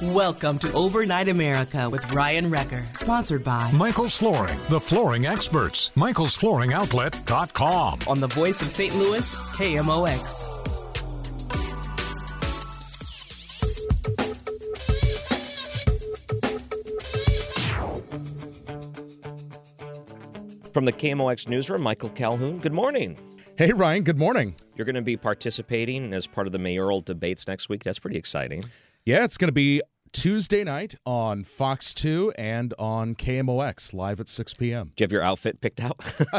Welcome to Overnight America with Ryan Recker, sponsored by Michael's Flooring, the flooring experts. Michael'sFlooringOutlet.com. on the voice of St. Louis, KMOX. From the KMOX newsroom, Michael Calhoun. Good morning. Hey, Ryan, good morning. You're going to be participating as part of the mayoral debates next week. That's pretty exciting. Yeah, it's going to be Tuesday night on Fox 2 and on KMOX live at 6 p.m. Do you have your outfit picked out?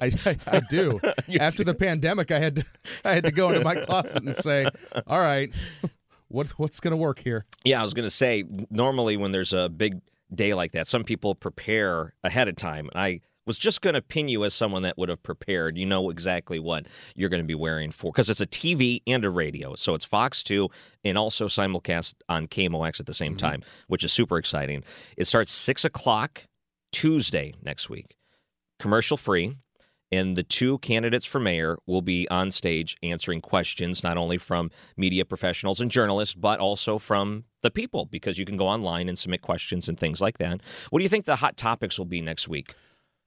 I, I, I do. After the pandemic, I had to, I had to go into my closet and say, "All right, what what's going to work here?" yeah, I was going to say, normally when there's a big day like that, some people prepare ahead of time. I was just going to pin you as someone that would have prepared. You know exactly what you're going to be wearing for, because it's a TV and a radio. So it's Fox 2 and also simulcast on KMOX at the same mm-hmm. time, which is super exciting. It starts 6 o'clock Tuesday next week, commercial free. And the two candidates for mayor will be on stage answering questions, not only from media professionals and journalists, but also from the people, because you can go online and submit questions and things like that. What do you think the hot topics will be next week?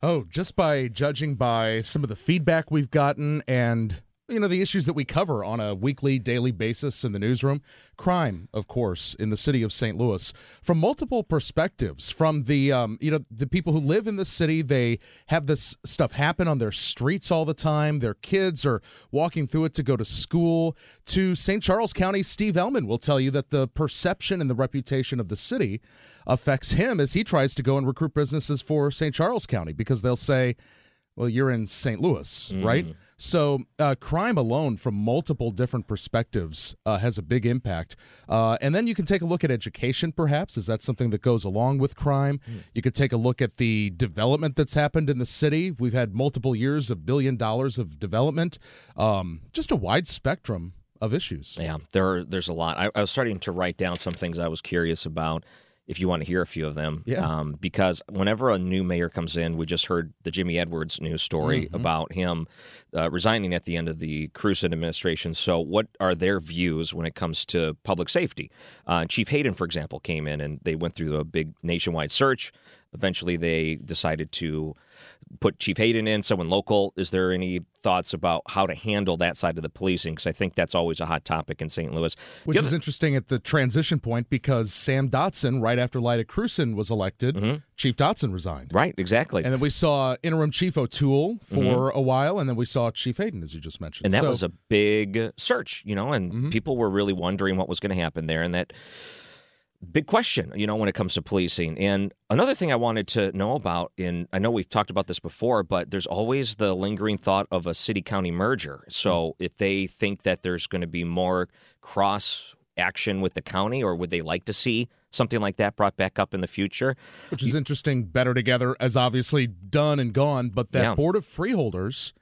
Oh, just by judging by some of the feedback we've gotten and you know the issues that we cover on a weekly daily basis in the newsroom crime of course in the city of st louis from multiple perspectives from the um, you know the people who live in the city they have this stuff happen on their streets all the time their kids are walking through it to go to school to st charles county steve Ehlmann will tell you that the perception and the reputation of the city affects him as he tries to go and recruit businesses for st charles county because they'll say well, you're in St. Louis, right? So, uh, crime alone, from multiple different perspectives, uh, has a big impact. Uh, and then you can take a look at education, perhaps. Is that something that goes along with crime? You could take a look at the development that's happened in the city. We've had multiple years of billion dollars of development, um, just a wide spectrum of issues. Yeah, there there's a lot. I, I was starting to write down some things I was curious about. If you want to hear a few of them, Yeah. um, because whenever a new mayor comes in, we just heard the Jimmy Edwards news story Mm-hmm. about him uh, resigning at the end of the Krewson administration. So, what are their views when it comes to public safety? Uh, Chief Hayden, for example, came in and they went through a big nationwide search. Eventually, they decided to put Chief Hayden in, someone local. Is there any thoughts about how to handle that side of the policing? Because I think that's always a hot topic in St. Louis. Which The is interesting at the transition point because Sam Dotson, right after Lyda Krewson was elected, Chief Dotson resigned. Mm-hmm. right, exactly. And then we saw interim Chief O'Toole for a while, and then we saw Chief Hayden, as you just mentioned. And that So- was a big search, you know, and Mm-hmm. people were really wondering what was going to happen there. And that big question, you know, when it comes to policing. And another thing I wanted to know about, and I know we've talked about this before, but there's always the lingering thought of a city county merger. So if they think that there's going to be more cross action with the county, or would they like to see something like that brought back up in the future? which is interesting. Better Together as obviously done and gone, but that Yeah. board of freeholders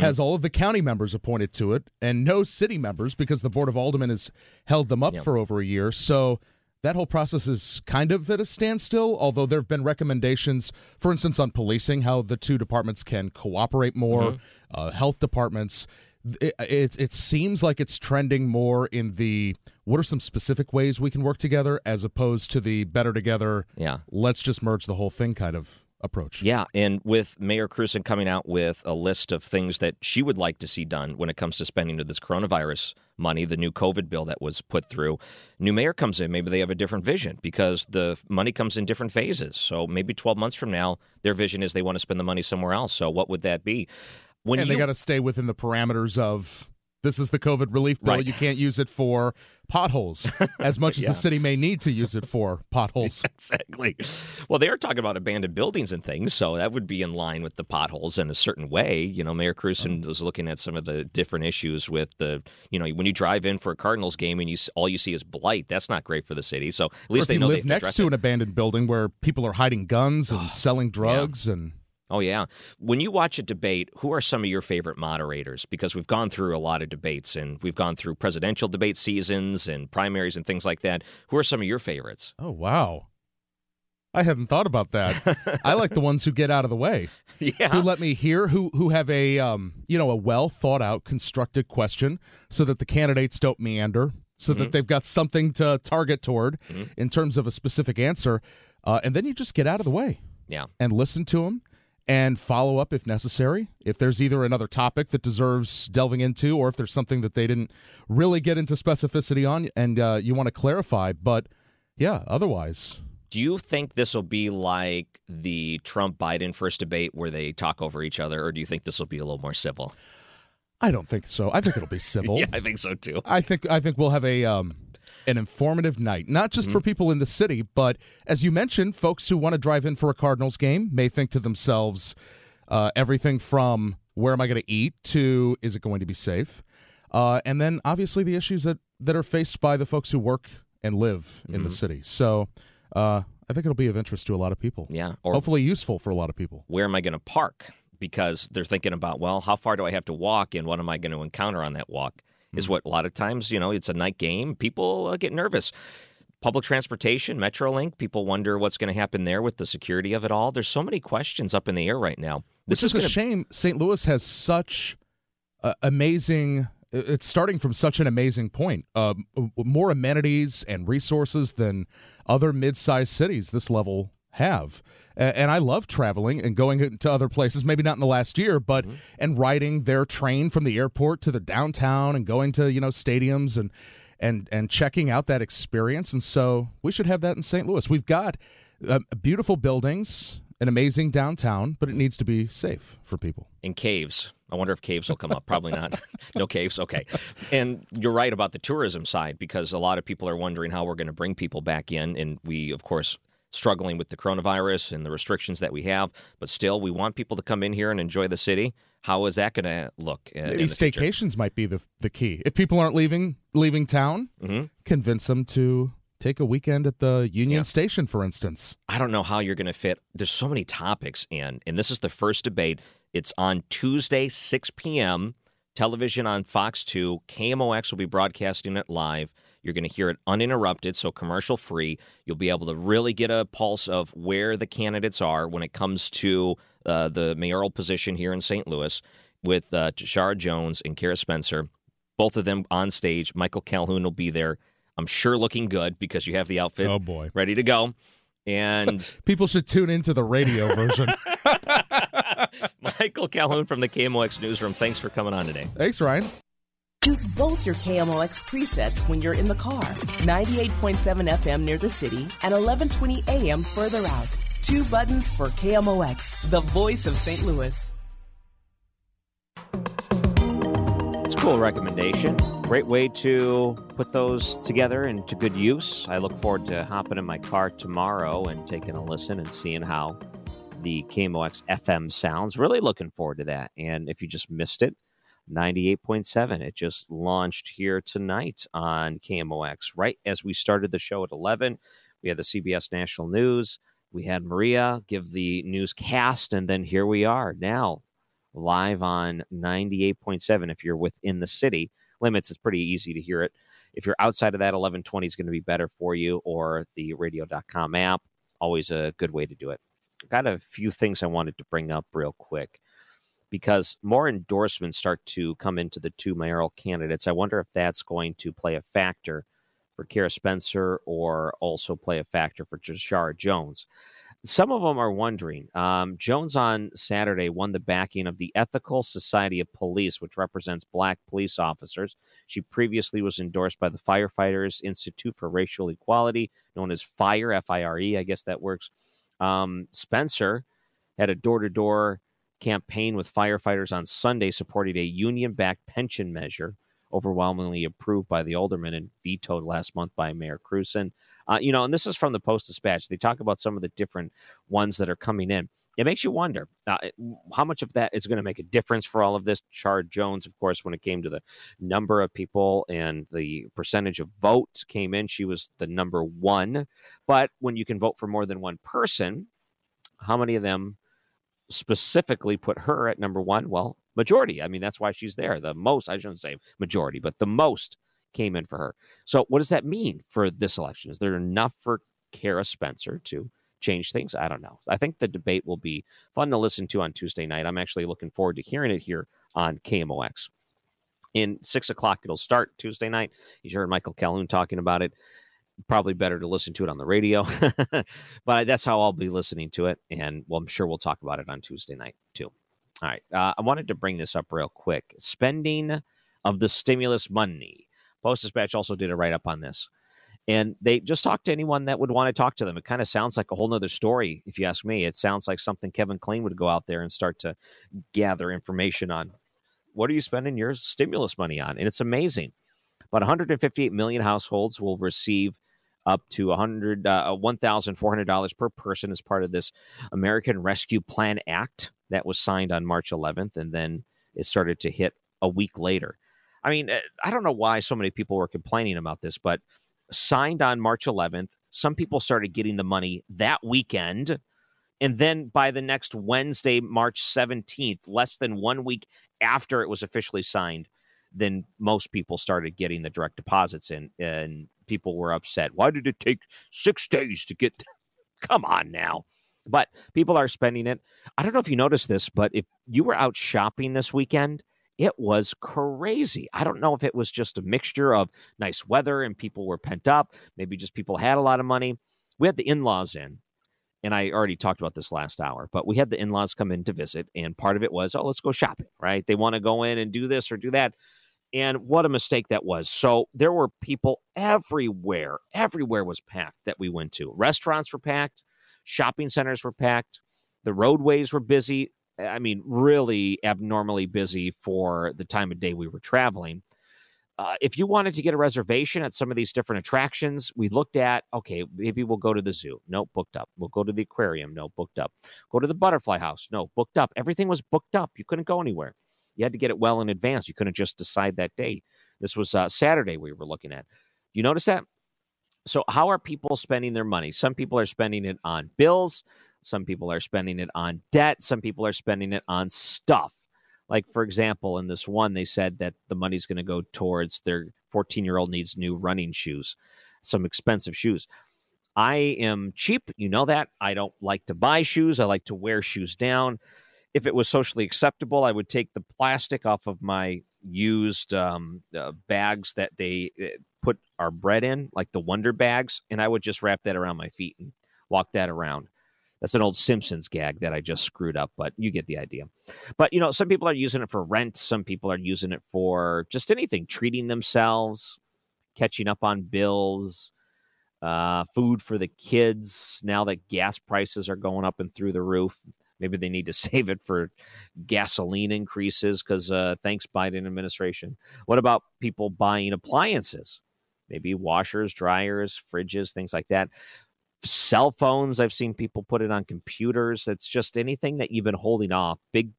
has all of the county members appointed to it and no city members because the board of aldermen has held them up Yeah. for over a year. So that whole process is kind of at a standstill. Although there have been recommendations, for instance, on policing, how the two departments can cooperate more, uh, health departments. It, it, it seems like it's trending more in the what are some specific ways we can work together as opposed to the better together Yeah. let's just merge the whole thing kind of approach. Yeah, and with Mayor Krewson coming out with a list of things that she would like to see done when it comes to spending of this coronavirus money, the new COVID bill that was put through, new mayor comes in. Maybe they have a different vision because the money comes in different phases. So maybe 12 months from now, their vision is they want to spend the money somewhere else. So what would that be? When and you, they got to stay within the parameters of this is the COVID relief bill. Right. You can't use it for potholes as much as yeah. the city may need to use it for potholes. exactly. Well, they are talking about abandoned buildings and things, so that would be in line with the potholes in a certain way. You know, Mayor Krewson oh. was looking at some of the different issues with the, you know, when you drive in for a Cardinals game and you all you see is blight, that's not great for the city. So at least they know live next to, to an abandoned building where people are hiding guns and selling drugs yeah. and Oh, yeah. When you watch a debate, who are some of your favorite moderators? Because we've gone through a lot of debates and we've gone through presidential debate seasons and primaries and things like that. Who are some of your favorites? Oh, wow. I hadn't thought about that. I like the ones who get out of the way. Yeah. Who let me hear, who who have a um, you know, a well thought out, constructed question so that the candidates don't meander, so mm-hmm. that they've got something to target toward mm-hmm. in terms of a specific answer. Uh, and then you just get out of the way. Yeah. And listen to them and follow up if necessary. If there's either another topic that deserves delving into, or if there's something that they didn't really get into specificity on, and uh, you want to clarify. But yeah, otherwise. Do you think this will be like the Trump Biden first debate where they talk over each other, or do you think this will be a little more civil? I don't think so. I think it'll be civil. yeah, I think so too. I think I think we'll have a um, an informative night, not just mm-hmm. for people in the city, but as you mentioned, folks who want to drive in for a Cardinals game may think to themselves, uh, everything from where am I going to eat to is it going to be safe? Uh, and then obviously the issues that, that are faced by the folks who work and live in mm-hmm. the city. So uh, I think it'll be of interest to a lot of people. Yeah. Or hopefully useful for a lot of people. Where am I going to park? Because they're thinking about, well, how far do I have to walk and what am I going to encounter on that walk? Is what a lot of times, you know, it's a night game. People uh, get nervous. Public transportation, Metrolink, people wonder what's going to happen there with the security of it all. There's so many questions up in the air right now. This Which is, is a shame. St. Louis has such uh, amazing it's starting from such an amazing point. Uh, more amenities and resources than other mid-sized cities this level have. And I love traveling and going to other places, maybe not in the last year, but mm-hmm. and riding their train from the airport to the downtown and going to, you know, stadiums and and and checking out that experience. And so we should have that in St. Louis. We've got uh, beautiful buildings, an amazing downtown, but it needs to be safe for people. In caves. I wonder if caves will come up. Probably not. no caves. Okay. And you're right about the tourism side because a lot of people are wondering how we're going to bring people back in. And we, of course, struggling with the coronavirus and the restrictions that we have, but still, we want people to come in here and enjoy the city. How is that going to look? Maybe staycations might be the the key. If people aren't leaving leaving town, mm-hmm. convince them to take a weekend at the Union yeah. Station, for instance. I don't know how you're going to fit. There's so many topics in, and this is the first debate. It's on Tuesday, 6 p.m. Television on Fox 2. KMOX will be broadcasting it live. You're going to hear it uninterrupted, so commercial free. You'll be able to really get a pulse of where the candidates are when it comes to uh, the mayoral position here in St. Louis with uh, Tishaura Jones and Cara Spencer. Both of them on stage. Michael Calhoun will be there. I'm sure looking good because you have the outfit oh boy. ready to go. And people should tune into the radio version. Michael Calhoun from the KMOX newsroom. Thanks for coming on today. Thanks, Ryan. Use both your KMOX presets when you're in the car. 98.7 FM near the city and 1120 AM further out. Two buttons for KMOX, the voice of St. Louis. Recommendation. Great way to put those together into good use. I look forward to hopping in my car tomorrow and taking a listen and seeing how the KMOX FM sounds. Really looking forward to that. And if you just missed it, 98.7. It just launched here tonight on KMOX. Right as we started the show at 11, we had the CBS National News. We had Maria give the newscast, and then here we are now live on 98.7. If you're within the city limits, it's pretty easy to hear it. If you're outside of that, 1120 is going to be better for you, or the radio.com app. Always a good way to do it. Got a few things I wanted to bring up real quick because more endorsements start to come into the two mayoral candidates. I wonder if that's going to play a factor for Cara Spencer or also play a factor for Tishaura Jones. Some of them are wondering. Um, Jones on Saturday won the backing of the Ethical Society of Police, which represents black police officers. She previously was endorsed by the Firefighters Institute for Racial Equality, known as FIRE, F I R E, I guess that works. Um, Spencer had a door to door campaign with firefighters on Sunday supporting a union backed pension measure overwhelmingly approved by the aldermen and vetoed last month by Mayor Krewson. Uh, you know, and this is from the Post Dispatch. They talk about some of the different ones that are coming in. It makes you wonder uh, how much of that is going to make a difference for all of this. Char Jones, of course, when it came to the number of people and the percentage of votes came in, she was the number one. But when you can vote for more than one person, how many of them specifically put her at number one? Well, majority. I mean, that's why she's there. The most, I shouldn't say majority, but the most came in for her. So, what does that mean for this election? Is there enough for Cara Spencer to change things? I don't know. I think the debate will be fun to listen to on Tuesday night. I'm actually looking forward to hearing it here on KMOX. In six o'clock, it'll start Tuesday night. You heard Michael Calhoun talking about it. Probably better to listen to it on the radio, but that's how I'll be listening to it. And well, I'm sure we'll talk about it on Tuesday night too. All right. Uh, I wanted to bring this up real quick. Spending of the stimulus money. Post Dispatch also did a write up on this. And they just talk to anyone that would want to talk to them. It kind of sounds like a whole nother story, if you ask me. It sounds like something Kevin Kling would go out there and start to gather information on. What are you spending your stimulus money on? And it's amazing. About 158 million households will receive up to 100 uh, $1,400 per person as part of this American Rescue Plan Act that was signed on March 11th, and then it started to hit a week later. I mean, uh, I don't know why so many people were complaining about this, but signed on March 11th, some people started getting the money that weekend. And then by the next Wednesday, March 17th, less than one week after it was officially signed, then most people started getting the direct deposits in. And people were upset. Why did it take six days to get? Come on now. But people are spending it. I don't know if you noticed this, but if you were out shopping this weekend, it was crazy. I don't know if it was just a mixture of nice weather and people were pent up. Maybe just people had a lot of money. We had the in laws in, and I already talked about this last hour, but we had the in laws come in to visit. And part of it was, oh, let's go shopping, right? They want to go in and do this or do that. And what a mistake that was. So there were people everywhere. Everywhere was packed that we went to. Restaurants were packed, shopping centers were packed, the roadways were busy. I mean, really abnormally busy for the time of day we were traveling. Uh, if you wanted to get a reservation at some of these different attractions, we looked at, okay, maybe we'll go to the zoo. No, booked up. We'll go to the aquarium. No, booked up. Go to the butterfly house. No, booked up. Everything was booked up. You couldn't go anywhere. You had to get it well in advance. You couldn't just decide that day. This was uh, Saturday we were looking at. You notice that? So, how are people spending their money? Some people are spending it on bills. Some people are spending it on debt. Some people are spending it on stuff. Like, for example, in this one, they said that the money's going to go towards their 14 year old needs new running shoes, some expensive shoes. I am cheap. You know that. I don't like to buy shoes. I like to wear shoes down. If it was socially acceptable, I would take the plastic off of my used um, uh, bags that they uh, put our bread in, like the Wonder bags, and I would just wrap that around my feet and walk that around. That's an old Simpsons gag that I just screwed up, but you get the idea. But you know, some people are using it for rent, some people are using it for just anything, treating themselves, catching up on bills, uh, food for the kids. Now that gas prices are going up and through the roof, maybe they need to save it for gasoline increases because uh, thanks Biden administration. What about people buying appliances? Maybe washers, dryers, fridges, things like that cell phones. I've seen people put it on computers. It's just anything that you've been holding off, big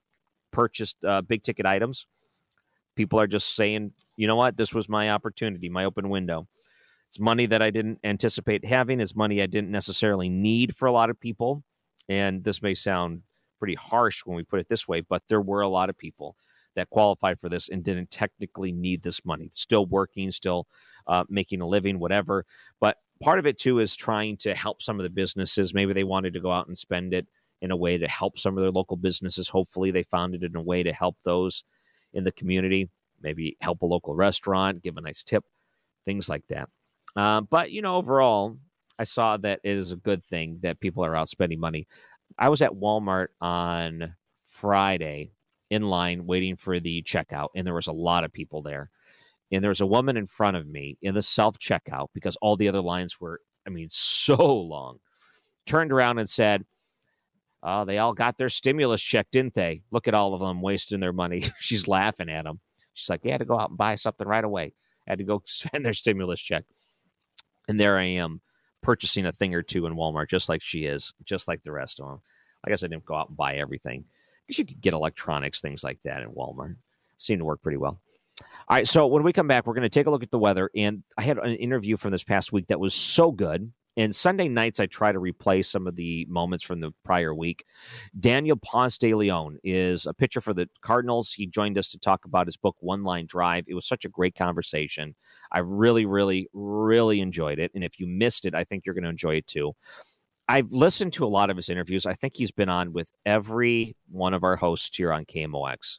purchased, uh, big ticket items. People are just saying, you know what, this was my opportunity, my open window. It's money that I didn't anticipate having. It's money I didn't necessarily need for a lot of people. And this may sound pretty harsh when we put it this way, but there were a lot of people that qualified for this and didn't technically need this money. Still working, still uh, making a living, whatever. But part of it too is trying to help some of the businesses. Maybe they wanted to go out and spend it in a way to help some of their local businesses. Hopefully, they found it in a way to help those in the community. Maybe help a local restaurant, give a nice tip, things like that. Uh, but you know, overall, I saw that it is a good thing that people are out spending money. I was at Walmart on Friday in line waiting for the checkout, and there was a lot of people there. And there was a woman in front of me in the self checkout because all the other lines were, I mean, so long. Turned around and said, Oh, they all got their stimulus check, didn't they? Look at all of them wasting their money. She's laughing at them. She's like, they had to go out and buy something right away. Had to go spend their stimulus check. And there I am purchasing a thing or two in Walmart, just like she is, just like the rest of them. I guess I didn't go out and buy everything because you could get electronics, things like that in Walmart. Seemed to work pretty well. All right, so when we come back, we're going to take a look at the weather. And I had an interview from this past week that was so good. And Sunday nights, I try to replay some of the moments from the prior week. Daniel Ponce de Leon is a pitcher for the Cardinals. He joined us to talk about his book, One Line Drive. It was such a great conversation. I really, really, really enjoyed it. And if you missed it, I think you're going to enjoy it too. I've listened to a lot of his interviews. I think he's been on with every one of our hosts here on KMOX.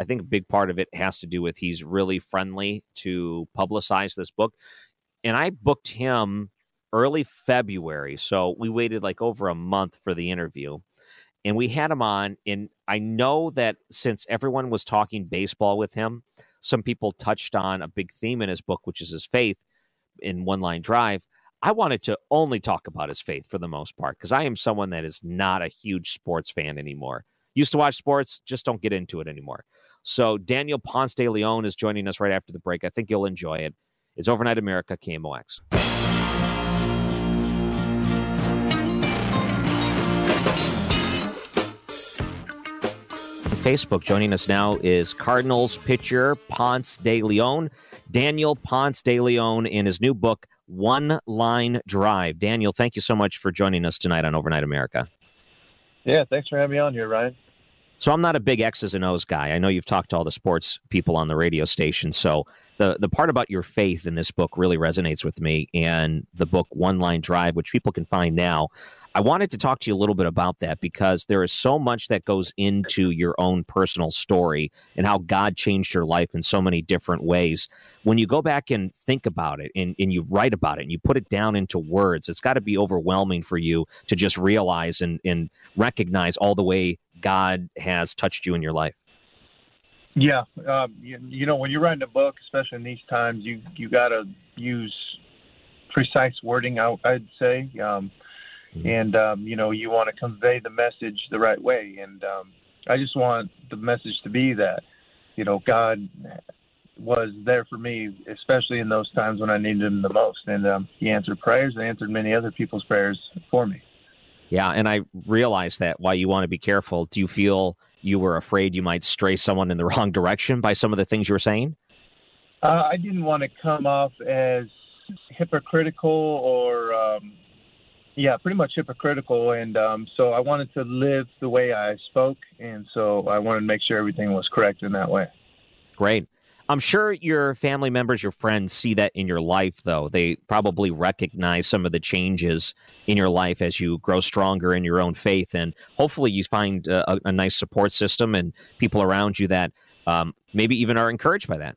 I think a big part of it has to do with he's really friendly to publicize this book. And I booked him early February. So we waited like over a month for the interview. And we had him on. And I know that since everyone was talking baseball with him, some people touched on a big theme in his book, which is his faith in one line drive. I wanted to only talk about his faith for the most part because I am someone that is not a huge sports fan anymore. Used to watch sports, just don't get into it anymore. So Daniel Ponce de Leon is joining us right after the break. I think you'll enjoy it. It's Overnight America, KMOX. Facebook. Joining us now is Cardinals pitcher Ponce de Leon, Daniel Ponce de Leon, in his new book, One Line Drive. Daniel, thank you so much for joining us tonight on Overnight America. Yeah, thanks for having me on here, Ryan. So I'm not a big X's and O's guy. I know you've talked to all the sports people on the radio station. So the the part about your faith in this book really resonates with me. And the book One Line Drive, which people can find now, I wanted to talk to you a little bit about that because there is so much that goes into your own personal story and how God changed your life in so many different ways. When you go back and think about it and, and you write about it and you put it down into words, it's got to be overwhelming for you to just realize and, and recognize all the way God has touched you in your life. Yeah, um, you, you know, when you're writing a book, especially in these times, you you got to use precise wording. I, would say. Um. And um, you know you want to convey the message the right way. And um, i just want the message to be that you know god was there for me especially in those times when i needed him the most. And um, he answered prayers and answered many other people's prayers for me. Yeah and i realize that why you want to be careful do you feel you were afraid you might stray someone in the wrong direction by some of the things you were saying? Uh, i didn't want to come off as hypocritical or um, yeah, pretty much hypocritical. And um, so I wanted to live the way I spoke. And so I wanted to make sure everything was correct in that way. Great. I'm sure your family members, your friends see that in your life, though. They probably recognize some of the changes in your life as you grow stronger in your own faith. And hopefully, you find a, a nice support system and people around you that um, maybe even are encouraged by that.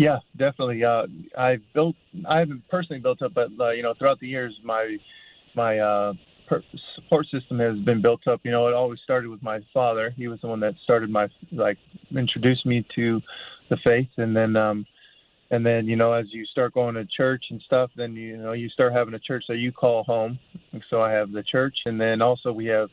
Yeah, definitely. Uh, I've built, I haven't personally built up, but uh, you know, throughout the years, my my uh, per- support system has been built up. You know, it always started with my father. He was the one that started my like introduced me to the faith, and then um, and then you know, as you start going to church and stuff, then you know you start having a church that you call home. So I have the church, and then also we have.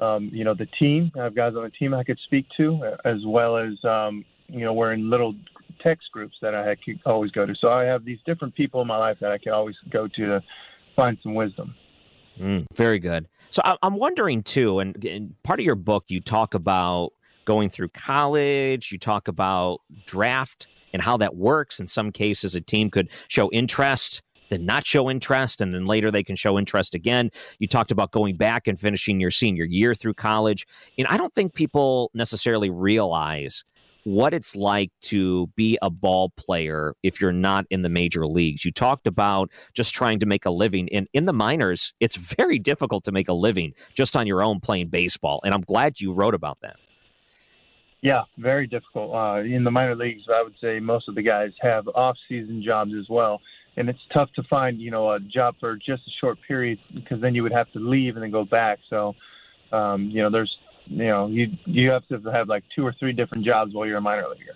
Um, you know the team. I have guys on the team I could speak to, as well as um, you know we're in little text groups that I could always go to. So I have these different people in my life that I can always go to to find some wisdom. Mm, very good. So I'm wondering too, and, and part of your book, you talk about going through college. You talk about draft and how that works. In some cases, a team could show interest then not show interest, and then later they can show interest again. You talked about going back and finishing your senior year through college. And I don't think people necessarily realize what it's like to be a ball player if you're not in the major leagues. You talked about just trying to make a living. And in the minors, it's very difficult to make a living just on your own playing baseball. And I'm glad you wrote about that. Yeah, very difficult. Uh, in the minor leagues, I would say most of the guys have off-season jobs as well. and it's tough to find you know a job for just a short period because then you would have to leave and then go back. So um, you know there's you know you you have to have like two or three different jobs while you're a minor leaguer.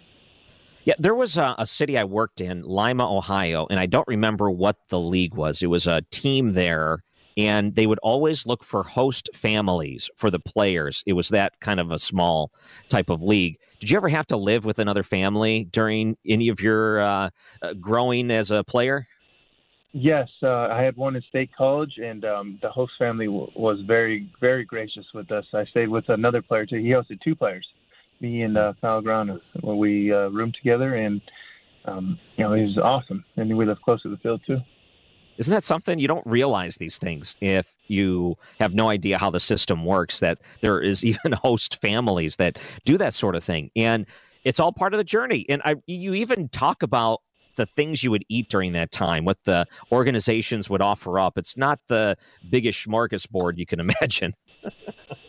Yeah, there was a, a, city I worked in, Lima, Ohio, and I don't remember what the league was. It was a team there, and they would always look for host families for the players. It was that kind of a small type of league. Did you ever have to live with another family during any of your uh, uh, growing as a player? Yes, uh, I had one in state college, and um, the host family w- was very, very gracious with us. I stayed with another player too. He hosted two players, me and uh, where we uh, roomed together, and um, you know he was awesome, and we lived close to the field too. Isn't that something you don't realize these things if you have no idea how the system works? That there is even host families that do that sort of thing, and it's all part of the journey. And I, you even talk about the things you would eat during that time, what the organizations would offer up. It's not the biggest smorgasbord you can imagine.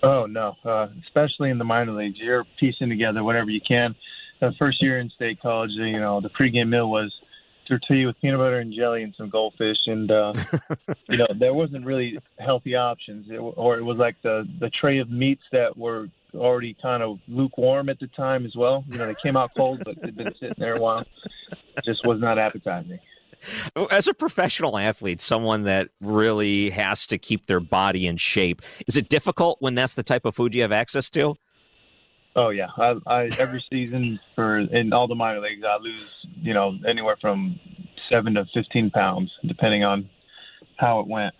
oh no, uh, especially in the minor leagues, you're piecing together whatever you can. The first year in state college, you know, the pregame meal was tortilla with peanut butter and jelly and some goldfish, and uh, you know, there wasn't really healthy options, it, or it was like the the tray of meats that were already kind of lukewarm at the time as well. You know, they came out cold, but they'd been sitting there a while. Just was not appetizing. As a professional athlete, someone that really has to keep their body in shape, is it difficult when that's the type of food you have access to? Oh yeah, I, I every season for in all the minor leagues, I lose you know anywhere from seven to fifteen pounds, depending on how it went.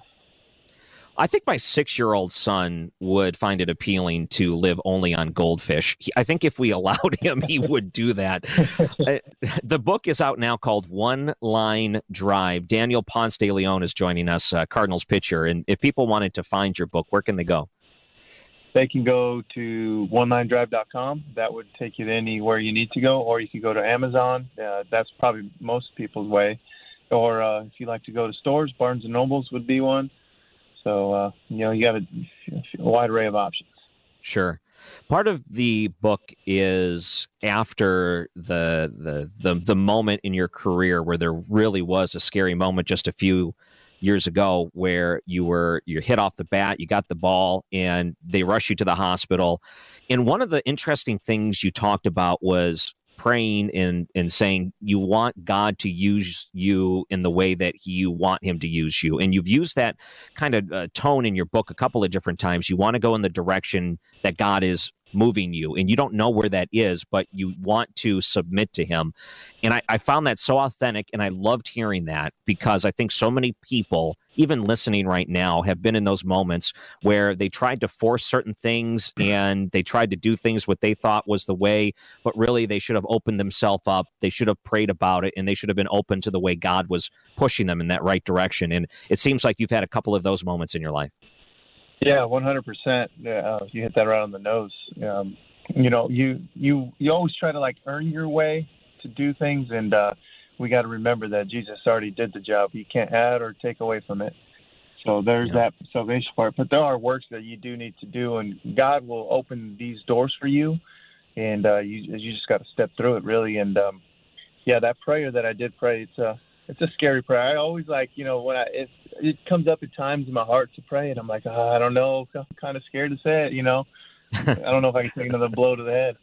I think my six year old son would find it appealing to live only on goldfish. I think if we allowed him, he would do that. Uh, the book is out now called One Line Drive. Daniel Ponce de Leon is joining us, uh, Cardinals pitcher. And if people wanted to find your book, where can they go? They can go to onelinedrive.com. That would take you to anywhere you need to go, or you can go to Amazon. Uh, that's probably most people's way. Or uh, if you like to go to stores, Barnes and Nobles would be one. So uh, you know you have a, a wide array of options. Sure. Part of the book is after the, the the the moment in your career where there really was a scary moment just a few years ago where you were you hit off the bat, you got the ball, and they rush you to the hospital. And one of the interesting things you talked about was praying and and saying you want God to use you in the way that you want Him to use you, and you've used that kind of uh, tone in your book a couple of different times. You want to go in the direction that God is moving you and you don't know where that is but you want to submit to him. And I, I, found that so authentic and i loved hearing that because i think so many people even listening right now have been in those moments where they tried to force certain things mm-hmm. and they tried to do things what they thought was the way but really they should have opened themselves up they should have prayed about it and they should have been open to the way god was pushing them in that right direction. And it seems like you've had a couple of those moments in your life yeah, one hundred percent. Uh, you hit that right on the nose. Um, you know, you you you always try to like earn your way to do things, and uh, we got to remember that Jesus already did the job. You can't add or take away from it. So there's yeah. that salvation part. But there are works that you do need to do, and God will open these doors for you, and uh, you you just got to step through it really. And um, yeah, that prayer that I did pray, it's a it's a scary prayer. I always like you know when I it it comes up at times in my heart to pray, and I'm like, oh, I don't know, I'm kind of scared to say it. You know, I don't know if I can take another blow to the head.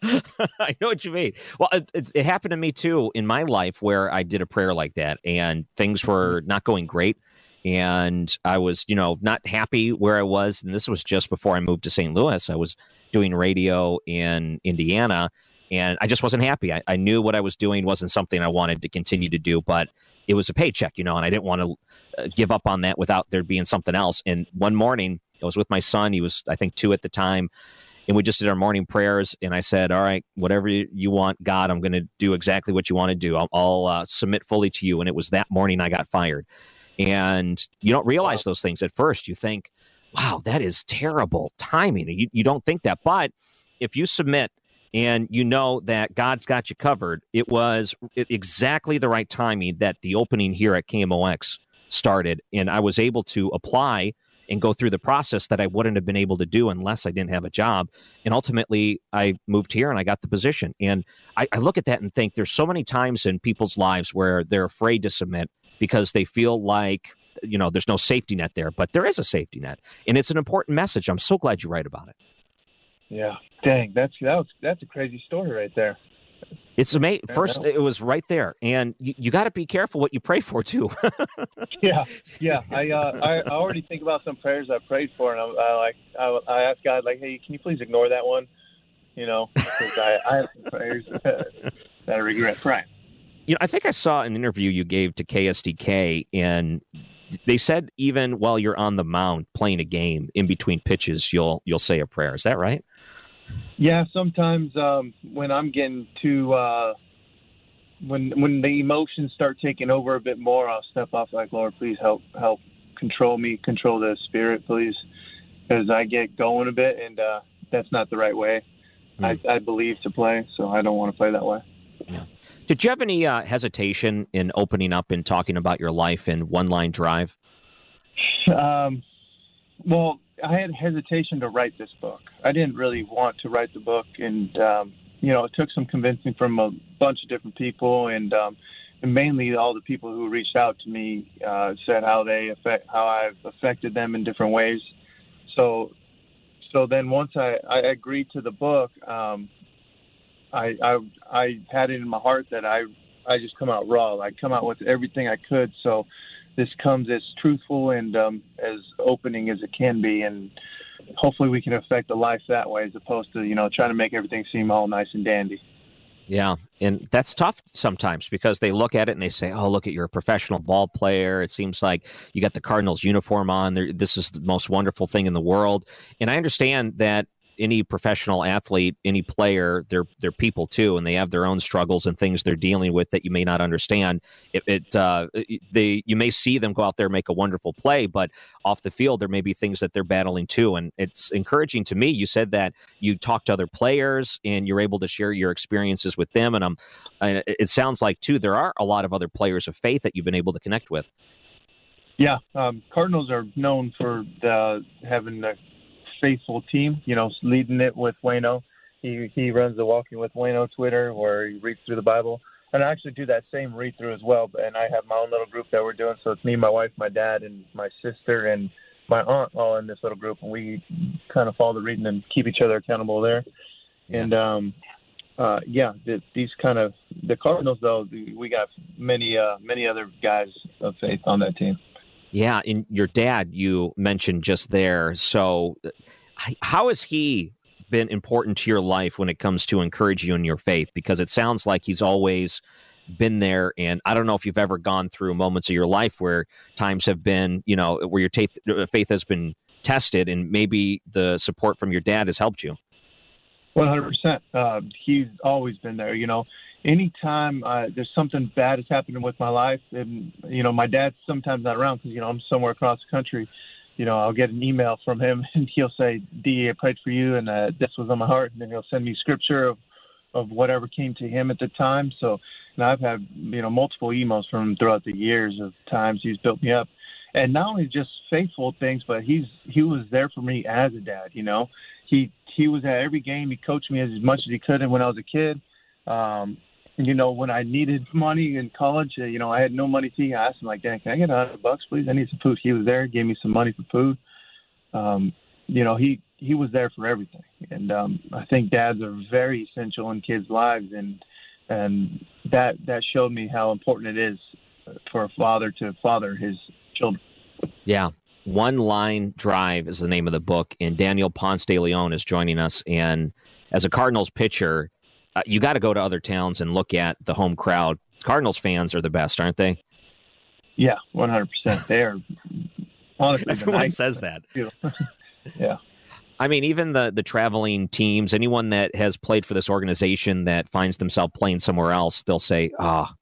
I know what you mean. Well, it, it, it, happened to me too in my life where I did a prayer like that, and things were mm-hmm. not going great, and I was, you know, not happy where I was. And this was just before I moved to St. Louis. I was doing radio in Indiana, and I just wasn't happy. I, I knew what I was doing wasn't something I wanted to continue to do, but it was a paycheck, you know, and I didn't want to uh, give up on that without there being something else. And one morning, I was with my son. He was, I think, two at the time. And we just did our morning prayers. And I said, All right, whatever you want, God, I'm going to do exactly what you want to do. I'll, I'll uh, submit fully to you. And it was that morning I got fired. And you don't realize those things at first. You think, wow, that is terrible timing. You, you don't think that. But if you submit and you know that God's got you covered, it was exactly the right timing that the opening here at KMOX started. And I was able to apply and go through the process that I wouldn't have been able to do unless I didn't have a job. And ultimately, I moved here and I got the position. And I, I look at that and think there's so many times in people's lives where they're afraid to submit because they feel like you know there's no safety net there but there is a safety net and it's an important message i'm so glad you write about it Yeah, dang, that's that was that's a crazy story right there. it's amazing first it was right there and you, you got to be careful what you pray for too Yeah, yeah. I uh, I I already think about some prayers I prayed for, and I'm I, like I, I asked God like, hey, can you please ignore that one? You know, I I have some prayers that I regret praying. you know i think i saw an interview you gave to ksdk and they said even while you're on the mound playing a game in between pitches you'll you'll say a prayer is that right Yeah, sometimes um, when I'm getting too uh, when when the emotions start taking over a bit more, I'll step off like, Lord, please help help control me, control the spirit, please, because I get going a bit, and uh, that's not the right way. I, I believe to play, so I don't want to play that way. did you have any uh, hesitation in opening up and talking about your life in one line drive Um, well, I had hesitation to write this book. I didn't really want to write the book, and um, you know, it took some convincing from a bunch of different people, and, um, and mainly all the people who reached out to me uh, said how they affect how I've affected them in different ways. So, so then once I, I agreed to the book, um, I, I I had it in my heart that I I just come out raw. I come out with everything I could. So this comes as truthful and um, as opening as it can be, and hopefully we can affect the life that way, as opposed to you know trying to make everything seem all nice and dandy. Yeah, and that's tough sometimes because they look at it and they say, "Oh, look at you're a professional ball player. It seems like you got the Cardinals uniform on. This is the most wonderful thing in the world." And I understand that any professional athlete, any player, they're they're people too, and they have their own struggles and things they're dealing with that you may not understand. It, it uh, they you may see them go out there and make a wonderful play, but off the field there may be things that they're battling too. And it's encouraging to me. You said that you talk to other players and you're able to share your experiences with them, and I'm. It sounds like too there are a lot of other players of faith that you've been able to connect with. Yeah, um, Cardinals are known for the, having a faithful team. You know, leading it with Waino. He he runs the Walking with Waino Twitter where he reads through the Bible, and I actually do that same read through as well. And I have my own little group that we're doing. So it's me, my wife, my dad, and my sister and my aunt all in this little group, and we kind of follow the reading and keep each other accountable there. And um, uh, yeah, the, these kind of the Cardinals though, the, we got many uh, many other guys of faith on that team. Yeah, and your dad you mentioned just there. So, uh, how has he been important to your life when it comes to encourage you in your faith? Because it sounds like he's always been there. And I don't know if you've ever gone through moments of your life where times have been, you know, where your faith faith has been tested, and maybe the support from your dad has helped you. One hundred percent. Uh, He's always been there. You know, anytime uh, there's something bad is happening with my life, and you know, my dad's sometimes not around because you know I'm somewhere across the country. You know, I'll get an email from him, and he'll say, "D, I prayed for you, and uh, this was on my heart." And then he'll send me scripture of of whatever came to him at the time. So, and I've had you know multiple emails from him throughout the years of times he's built me up, and not only just faithful things, but he's he was there for me as a dad. You know, he he was at every game. He coached me as much as he could and when I was a kid. Um, you know, when I needed money in college, uh, you know, I had no money to asked him like, "Dan, can I get a hundred bucks, please? I need some food." He was there, gave me some money for food. Um, you know, he he was there for everything, and um, I think dads are very essential in kids' lives, and and that that showed me how important it is for a father to father his children. Yeah. One Line Drive is the name of the book, and Daniel Ponce de Leon is joining us. And as a Cardinals pitcher, uh, you got to go to other towns and look at the home crowd. Cardinals fans are the best, aren't they? Yeah, one hundred percent. They are honestly Everyone nicest. says that. yeah. I mean, even the the traveling teams, anyone that has played for this organization that finds themselves playing somewhere else, they'll say, "Ah,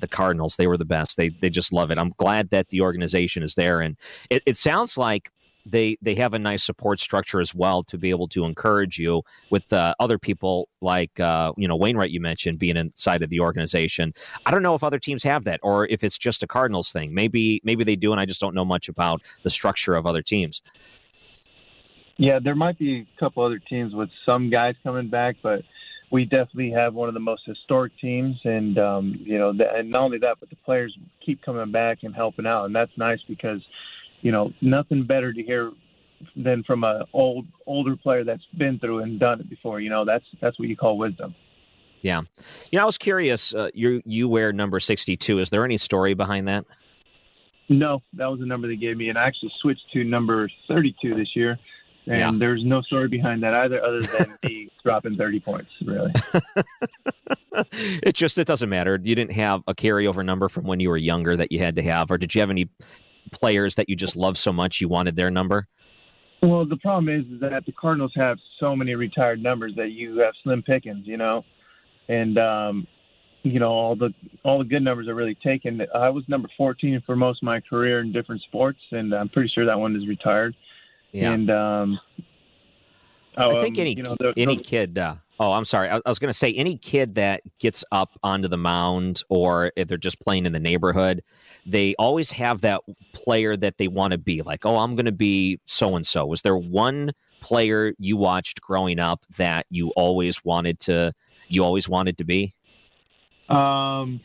the Cardinals, they were the best. They they just love it." I'm glad that the organization is there, and it, it sounds like they they have a nice support structure as well to be able to encourage you with uh, other people like uh, you know Wainwright you mentioned being inside of the organization. I don't know if other teams have that or if it's just a Cardinals thing. Maybe maybe they do, and I just don't know much about the structure of other teams. Yeah, there might be a couple other teams with some guys coming back, but we definitely have one of the most historic teams, and um, you know, and not only that, but the players keep coming back and helping out, and that's nice because you know, nothing better to hear than from a old older player that's been through and done it before. You know, that's that's what you call wisdom. Yeah, you know, I was curious. Uh, you you wear number sixty two. Is there any story behind that? No, that was the number they gave me, and I actually switched to number thirty two this year. And Yeah. there's no story behind that either, other than me dropping 30 points, really. it just it doesn't matter. You didn't have a carryover number from when you were younger that you had to have, or did you have any players that you just love so much you wanted their number? Well, the problem is, is that the Cardinals have so many retired numbers that you have slim pickings, you know, and um, you know all the all the good numbers are really taken. I was number 14 for most of my career in different sports, and I'm pretty sure that one is retired. Yeah. And um, I think um, any you know, the- any kid. Uh, oh, I'm sorry. I, I was going to say any kid that gets up onto the mound, or if they're just playing in the neighborhood, they always have that player that they want to be. Like, oh, I'm going to be so and so. Was there one player you watched growing up that you always wanted to? You always wanted to be. Um,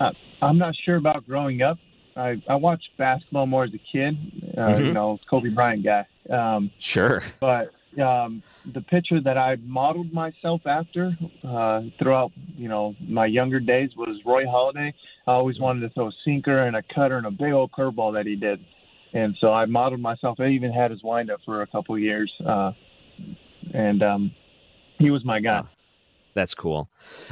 I, I'm not sure about growing up. I, I watched basketball more as a kid. Uh, Mhm. You know, Kobe Bryant guy. Um, Sure. but um, the pitcher that I modeled myself after uh, throughout, you know, my younger days was Roy Halladay. I always wanted to throw a sinker and a cutter and a big old curveball that he did, and so I modeled myself. I even had his windup for a couple years, uh, and um, he was my guy. That's cool.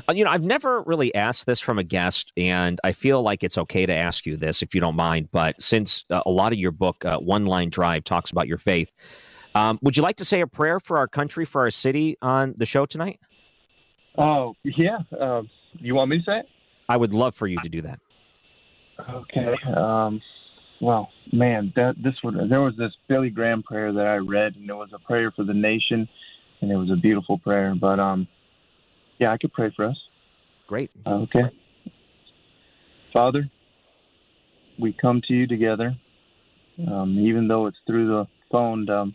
Uh, you know, I've never really asked this from a guest, and I feel like it's okay to ask you this if you don't mind. But since uh, a lot of your book, uh, One Line Drive, talks about your faith, um, would you like to say a prayer for our country, for our city on the show tonight? Oh yeah, uh, you want me to say it? I would love for you to do that. Okay. Um, well, man, that this would there was this Billy Graham prayer that I read, and it was a prayer for the nation, and it was a beautiful prayer. But um, yeah, I could pray for us. Great. Okay. Father, we come to you together, um, even though it's through the phone. Um,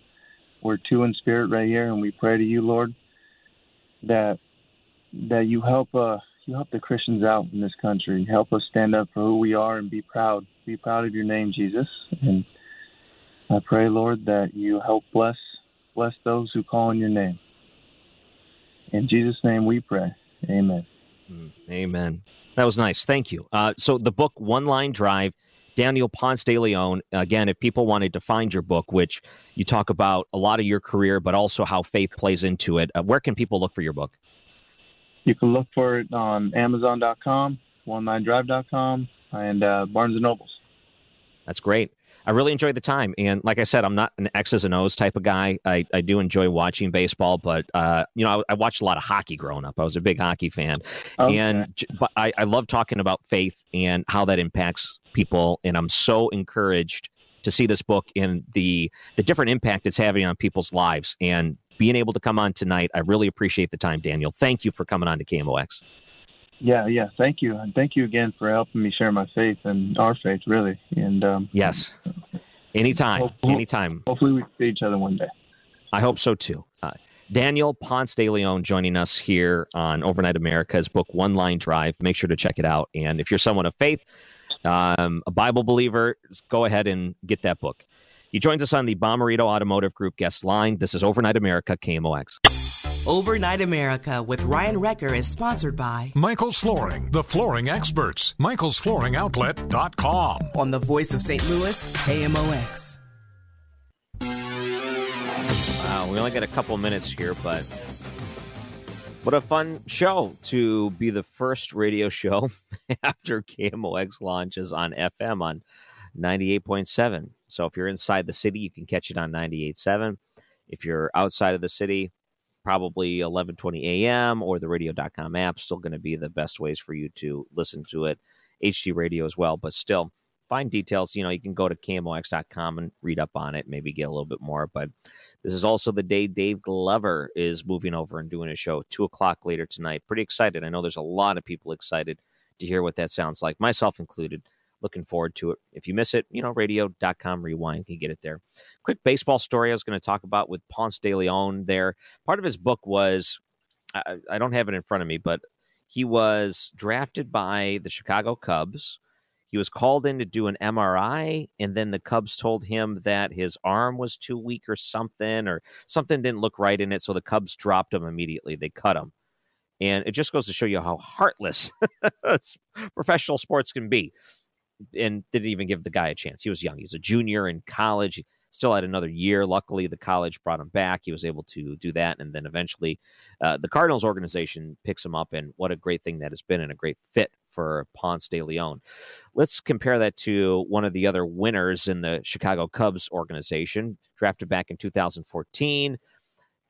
we're two in spirit right here, and we pray to you, Lord, that that you help uh, you help the Christians out in this country. Help us stand up for who we are and be proud. Be proud of your name, Jesus. And I pray, Lord, that you help bless bless those who call on your name. In Jesus' name, we pray. Amen. Amen. That was nice. Thank you. Uh, so the book One Line Drive, Daniel Ponce de Leon. Again, if people wanted to find your book, which you talk about a lot of your career, but also how faith plays into it, uh, where can people look for your book? You can look for it on Amazon.com, OneLineDrive.com, and uh, Barnes and Nobles. That's great. I really enjoyed the time, and like I said, I'm not an X's and O's type of guy. I, I do enjoy watching baseball, but uh, you know, I, I watched a lot of hockey growing up. I was a big hockey fan, Okay. and but I, I love talking about faith and how that impacts people. And I'm so encouraged to see this book and the the different impact it's having on people's lives. And being able to come on tonight, I really appreciate the time, Daniel. Thank you for coming on to KMOX. Yeah, yeah. Thank you, and thank you again for helping me share my faith and our faith, really. And um, Yes, anytime, Hopefully- anytime. hopefully we see each other one day. I hope so too. Uh, Daniel Ponce de Leon joining us here on Overnight America's book One Line Drive. Make sure to check it out. And if you're someone of faith, um, a Bible believer, go ahead and get that book. He joins us on the Bommarito Automotive Group guest line. This is Overnight America, KMOX. Overnight America with Ryan Recker is sponsored by Michael's Flooring, the flooring experts. Michael'sFlooringOutlet.com. on the voice of St. Louis, KMOX. Wow, we only got a couple minutes here, but what a fun show to be the first radio show after KMOX launches on FM on 98.7. So if you're inside the city, you can catch it on 98.7. If you're outside of the city, probably 11:20 a.m. or the radio.com app still going to be the best ways for you to listen to it. HD radio as well, but still find details, you know, you can go to KMOX.com and read up on it, maybe get a little bit more. But this is also the day Dave Glover is moving over and doing a show, two o'clock later tonight. Pretty excited. I know there's a lot of people excited to hear what that sounds like, myself included. Looking forward to it. If you miss it, you know, radio.com rewind can get it there. Quick baseball story I was going to talk about with Ponce de Leon there. Part of his book was, I, I don't have it in front of me, but he was drafted by the Chicago Cubs. He was called in to do an MRI, and then the Cubs told him that his arm was too weak or something, or something didn't look right in it. So the Cubs dropped him immediately. They cut him. And it just goes to show you how heartless professional sports can be. And didn't even give the guy a chance. He was young. He was a junior in college. He still had another year. Luckily, the college brought him back. He was able to do that. And then eventually, uh, the Cardinals organization picks him up. And what a great thing that has been and a great fit for Ponce de Leon. Let's compare that to one of the other winners in the Chicago Cubs organization, drafted back in 2014.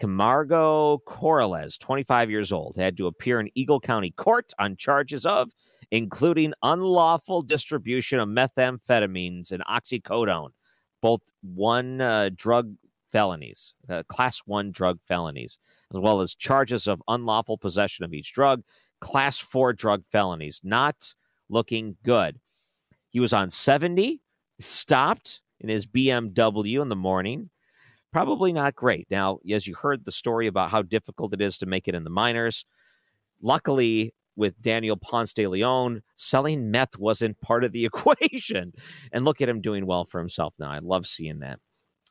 Camargo Corrales, 25 years old, had to appear in Eagle County Court on charges of including unlawful distribution of methamphetamines and oxycodone, both one uh, drug felonies, uh, class one drug felonies, as well as charges of unlawful possession of each drug, class four drug felonies. Not looking good. He was on 70, stopped in his BMW in the morning. Probably not great. Now, as you heard the story about how difficult it is to make it in the minors, luckily with Daniel Ponce de Leon, selling meth wasn't part of the equation. And look at him doing well for himself now. I love seeing that.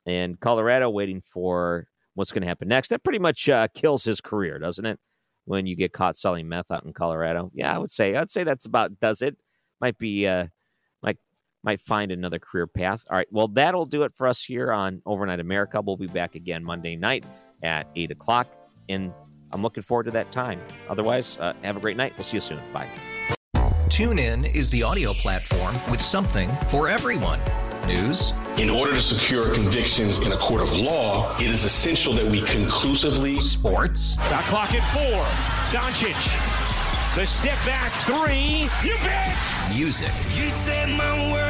And Colorado waiting for what's going to happen next. That pretty much uh, kills his career, doesn't it? When you get caught selling meth out in Colorado, yeah, I would say I'd say that's about does it. Might be uh, might might find another career path. All right, well that'll do it for us here on Overnight America. We'll be back again Monday night at eight o'clock. And I'm looking forward to that time. Otherwise, uh, have a great night. We'll see you soon. Bye. TuneIn is the audio platform with something for everyone. News. In order to secure convictions in a court of law, it is essential that we conclusively. Sports. Shot clock at four. Doncic. The step back three. You bet. Music. You set my world